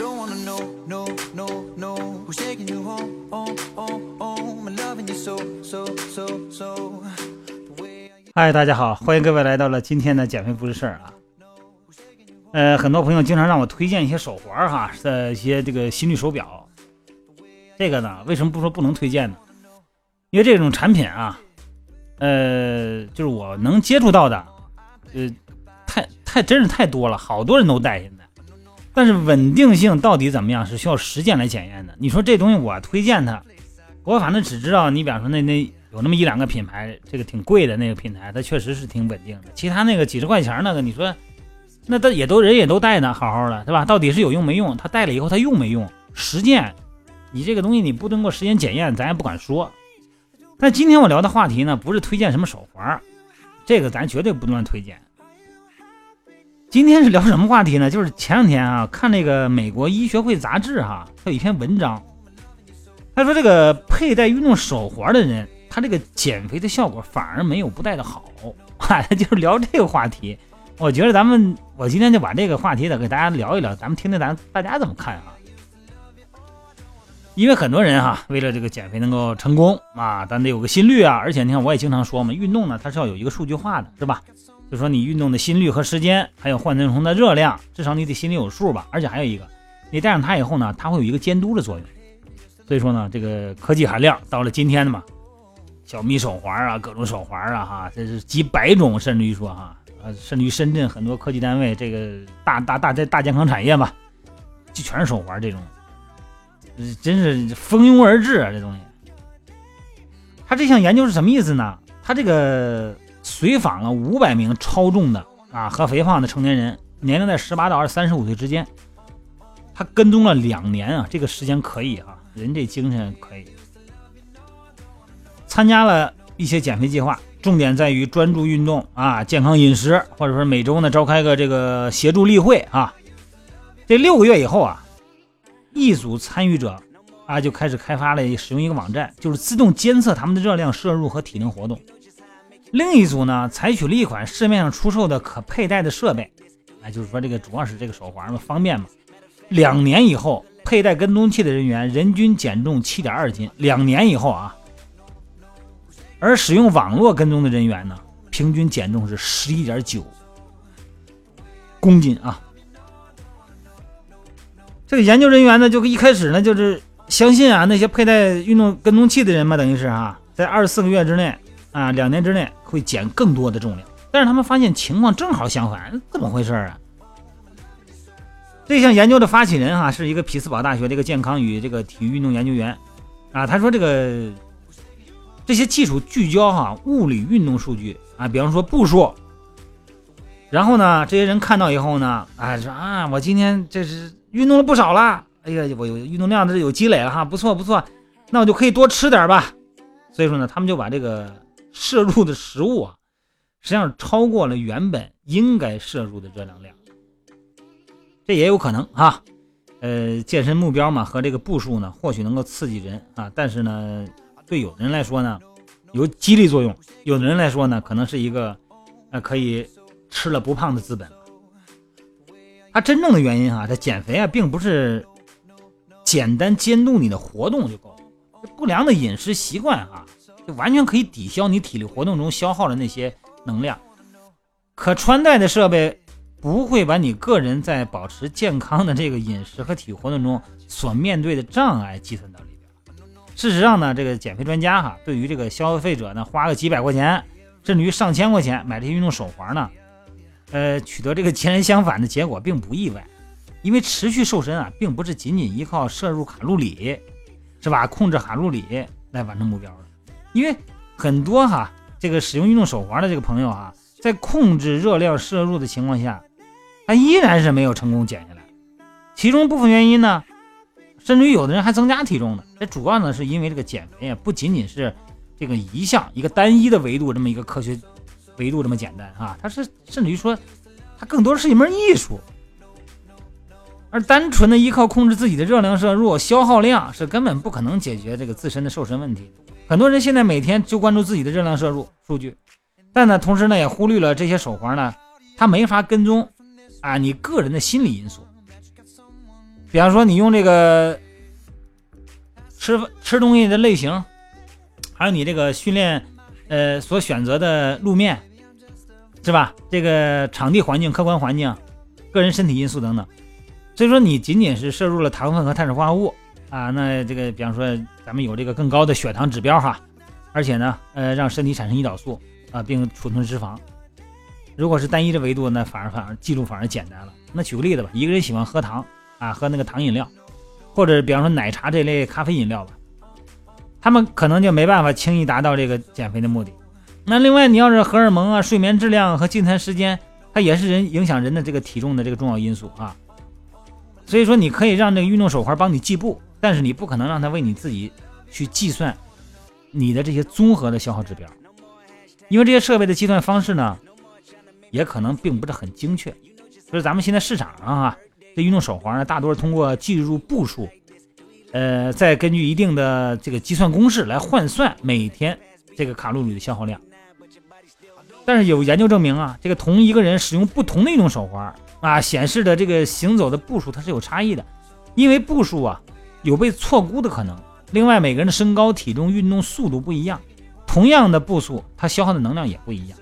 don't wanna know, no, no, no. Who's taking you home, home, home, home? And loving you so, so, so, so. The way I 嗨，大家好，欢迎各位来到了今天的减肥不是事儿啊。呃，很多朋友经常让我推荐一些手环哈，的一些这个心率手表。这个呢，为什么不说不能推荐呢？因为这种产品啊，呃，就是我能接触到的，呃，太太真是太多了，好多人都戴现在。但是稳定性到底怎么样，是需要实践来检验的。你说这东西我推荐它，我反正只知道，你比方说那那有那么一两个品牌，这个挺贵的那个品牌，它确实是挺稳定的。其他那个几十块钱那个，你说那它也都人也都戴呢，好好的，对吧？到底是有用没用？它戴了以后它用没用？实践，你这个东西你不通过实践检验，咱也不敢说。但今天我聊的话题呢，不是推荐什么手环，这个咱绝对不乱推荐。今天是聊什么话题呢？就是前两天啊，看那个美国医学会杂志哈，它有一篇文章，他说这个佩戴运动手环的人，他这个减肥的效果反而没有不戴的好。哈，就是聊这个话题。我觉得咱们，我今天就把这个话题呢给大家聊一聊，咱们听听咱大家怎么看啊？因为很多人哈，为了这个减肥能够成功啊，咱得有个心率啊。而且你看，我也经常说嘛，运动呢它是要有一个数据化的，是吧？就说你运动的心率和时间，还有换成的热量，至少你得心里有数吧。而且还有一个，你戴上它以后呢，它会有一个监督的作用。所以说呢，这个科技含量到了今天的嘛，小米手环啊，各种手环啊，哈，这是几百种，甚至于说哈，呃，甚至于深圳很多科技单位，这个大大大在大健康产业嘛，就全是手环这种，真是蜂拥而至啊，这东西。他这项研究是什么意思呢？他这个随访了五百名超重的啊和肥胖的成年人，年龄在十八到二三十五岁之间，他跟踪了两年啊，这个时间可以啊、人这精神可以。参加了一些减肥计划，重点在于专注运动啊、健康饮食，或者说每周呢召开个这个协助例会啊。这六个月以后啊，一组参与者啊就开始开发了使用一个网站，就是自动监测他们的热量摄入和体能活动。另一组呢，采取了一款市面上出售的可佩戴的设备，哎，就是说这个主要是这个手环嘛，方便嘛。两年以后，佩戴跟踪器的人员人均减重七点二斤。两年以后啊，而使用网络跟踪的人员呢，平均减重是十一点九公斤啊。这个研究人员呢，就一开始呢，就是相信啊，那些佩戴运动跟踪器的人嘛，等于是啊，在二十四个月之内啊，两年之内会减更多的重量。但是他们发现情况正好相反，怎么回事啊？这项研究的发起人哈、是一个匹兹堡大学这个健康与这个体育运动研究员啊，他说这个这些技术聚焦哈、物理运动数据啊，比方说步数，然后呢，这些人看到以后呢，哎说啊，我今天这是运动了不少了，哎呀，我有运动量这有积累了哈，不错不错，那我就可以多吃点吧。所以说呢，他们就把这个摄入的食物啊，实际上超过了原本应该摄入的热量量。这也有可能哈，呃，健身目标嘛和这个步数呢，或许能够刺激人啊，但是呢，对有的人来说呢，有激励作用；有的人来说呢，可能是一个呃可以吃了不胖的资本。它真正的原因哈、它减肥啊，并不是简单监督你的活动就够了，不良的饮食习惯啊、完全可以抵消你体力活动中消耗的那些能量。可穿戴的设备不会把你个人在保持健康的这个饮食和体育活动中所面对的障碍计算到里边。事实上呢，这个减肥专家哈，对于这个消费者呢，花个几百块钱，甚至于上千块钱买这些运动手环呢，呃，取得这个截然相反的结果并不意外。因为持续瘦身啊，并不是仅仅依靠摄入卡路里，是吧？控制卡路里来完成目标的。因为很多哈，这个使用运动手环的这个朋友哈，在控制热量摄入的情况下，他依然是没有成功减下来。其中部分原因呢，甚至于有的人还增加体重呢。这主要呢是因为这个减肥啊，不仅仅是这个一项一个单一的维度这么一个科学维度这么简单啊，它是甚至于说，它更多的是一门艺术。而单纯的依靠控制自己的热量摄入、消耗量是根本不可能解决这个自身的瘦身问题。很多人现在每天就关注自己的热量摄入数据，但呢，同时呢也忽略了这些手环呢，它没法跟踪啊你个人的心理因素。比方说你用这个吃吃东西的类型，还有你这个训练呃所选择的路面，是吧？这个场地环境、客观环境、个人身体因素等等。所以说，你仅仅是摄入了糖分和碳水化合物啊，那这个比方说咱们有这个更高的血糖指标哈，而且呢，呃，让身体产生胰岛素啊，并储存脂肪。如果是单一的维度，那反而反而记录反而简单了。那举个例子吧，一个人喜欢喝糖啊，喝那个糖饮料，或者比方说奶茶这类咖啡饮料吧，他们可能就没办法轻易达到这个减肥的目的。那另外，你要是荷尔蒙啊、睡眠质量和进餐时间，它也是人影响人的这个体重的这个重要因素啊。所以说，你可以让这个运动手环帮你计步，但是你不可能让它为你自己去计算你的这些综合的消耗指标，因为这些设备的计算方式呢，也可能并不是很精确。就是咱们现在市场上啊，这运动手环呢，大多是通过计入步数，呃，再根据一定的这个计算公式来换算每天这个卡路里的消耗量。但是有研究证明啊，这个同一个人使用不同的运动手环啊，显示的这个行走的步数它是有差异的，因为步数啊有被错估的可能。另外，每个人的身高、体重、运动速度不一样，同样的步数，它消耗的能量也不一样。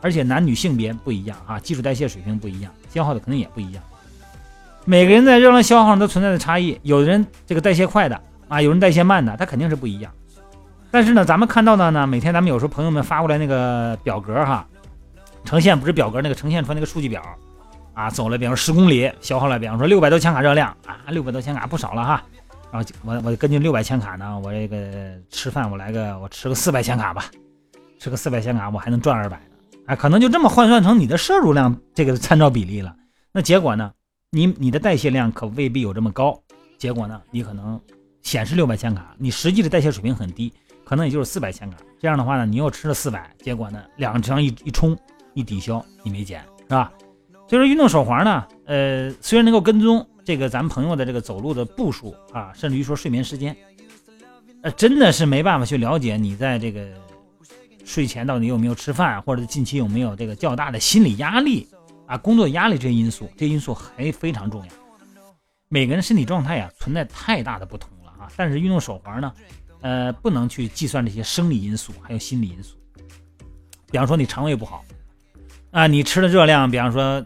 而且男女性别不一样啊，基础代谢水平不一样，消耗的肯定也不一样。每个人在热量消耗上都存在的差异，有的人这个代谢快的啊，有人代谢慢的，它肯定是不一样。但是呢，咱们看到的呢，每天咱们有时候朋友们发过来那个表格哈，呈现不是表格那个呈现出来那个数据表啊，走了比方说十公里，消耗了比方说六百多千卡热量啊，六百多千卡不少了哈。然后我我根据六百千卡呢，我这个吃饭我来个我吃个四百千卡吧，吃个四百千卡我还能赚二百。啊，可能就这么换算成你的摄入量这个参照比例了。那结果呢？你你的代谢量可未必有这么高。结果呢？你可能显示六百千卡，你实际的代谢水平很低，可能也就是四百千卡。这样的话呢，你又吃了四百，结果呢，两个这一一冲一抵消，你没减，是吧？所以说运动手环呢，呃，虽然能够跟踪这个咱朋友的这个走路的步数啊，甚至于说睡眠时间，呃，真的是没办法去了解你在这个。睡前到底有没有吃饭，或者近期有没有这个较大的心理压力啊、工作压力这些因素，这些因素还非常重要。每个人身体状态呀存在太大的不同了啊，但是运动手环呢，呃，不能去计算这些生理因素还有心理因素。比方说你肠胃不好啊，你吃的热量，比方说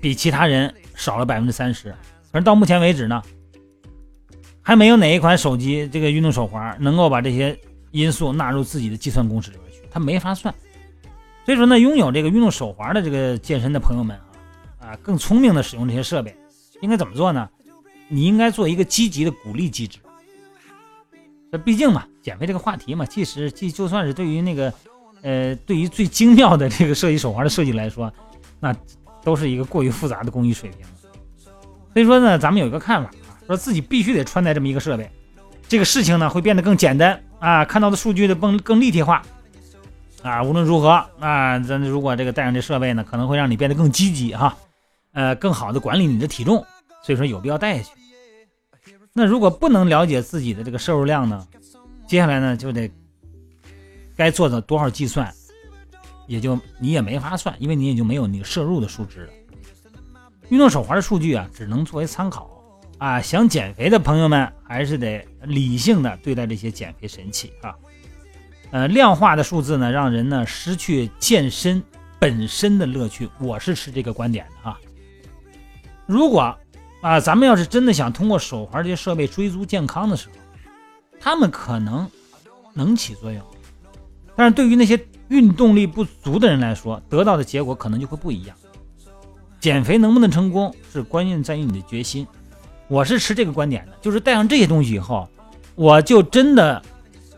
比其他人少了百分之三十，反正到目前为止呢，还没有哪一款手机这个运动手环能够把这些。因素纳入自己的计算公式里面去，它没法算。所以说呢，拥有这个运动手环的这个健身的朋友们啊，啊，更聪明的使用这些设备，应该怎么做呢？你应该做一个积极的鼓励机制。这毕竟嘛，减肥这个话题嘛，即使即就算是对于那个，呃，对于最精妙的这个设计手环的设计来说，那都是一个过于复杂的工艺水平。所以说呢，咱们有一个看法啊，说自己必须得穿戴这么一个设备，这个事情呢会变得更简单。啊，看到的数据的更更立体化，啊，无论如何啊，咱如果这个带上这设备呢，可能会让你变得更积极哈，呃，更好的管理你的体重，所以说有必要带下去。那如果不能了解自己的这个摄入量呢，接下来呢就得该做的多少计算，也就你也没法算，因为你也就没有你摄入的数值了。运动手环的数据啊，只能作为参考。啊，想减肥的朋友们还是得理性的对待这些减肥神器啊。呃，量化的数字呢，让人呢失去健身本身的乐趣。我是持这个观点的啊。如果啊，咱们要是真的想通过手环这些设备追逐健康的时候，他们可能能起作用，但是对于那些运动力不足的人来说，得到的结果可能就会不一样。减肥能不能成功，是关键在于你的决心。我是持这个观点的，就是带上这些东西以后，我就真的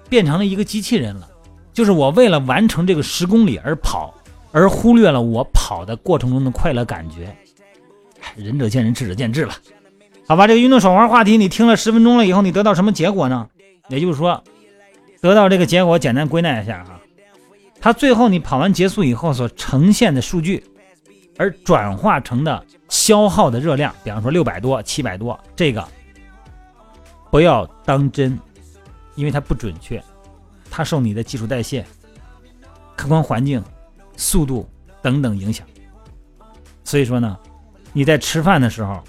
变成了一个机器人了。就是我为了完成这个十公里而跑，而忽略了我跑的过程中的快乐感觉。仁者见仁，智者见智了。好吧，这个运动手环话题你听了十分钟了以后，你得到什么结果呢？也就是说，得到这个结果，简单归纳一下哈，它最后你跑完结束以后所呈现的数据，而转化成的。消耗的热量，比方说六百多、七百多，这个不要当真，因为它不准确，它受你的基础代谢、客观环境、速度等等影响。所以说呢，你在吃饭的时候，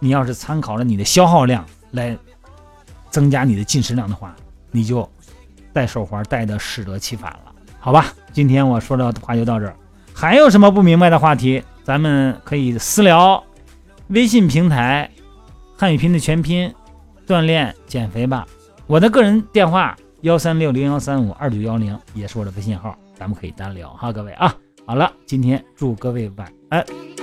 你要是参考了你的消耗量来增加你的进食量的话，你就戴手环戴的适得其反了，好吧？今天我说的话就到这儿，还有什么不明白的话题，咱们可以私聊微信平台汉语拼的全拼锻炼减肥吧，我的个人电话幺三六零幺三五二九幺零也是我的微信号，咱们可以单聊哈，各位啊。好了，今天祝各位晚安。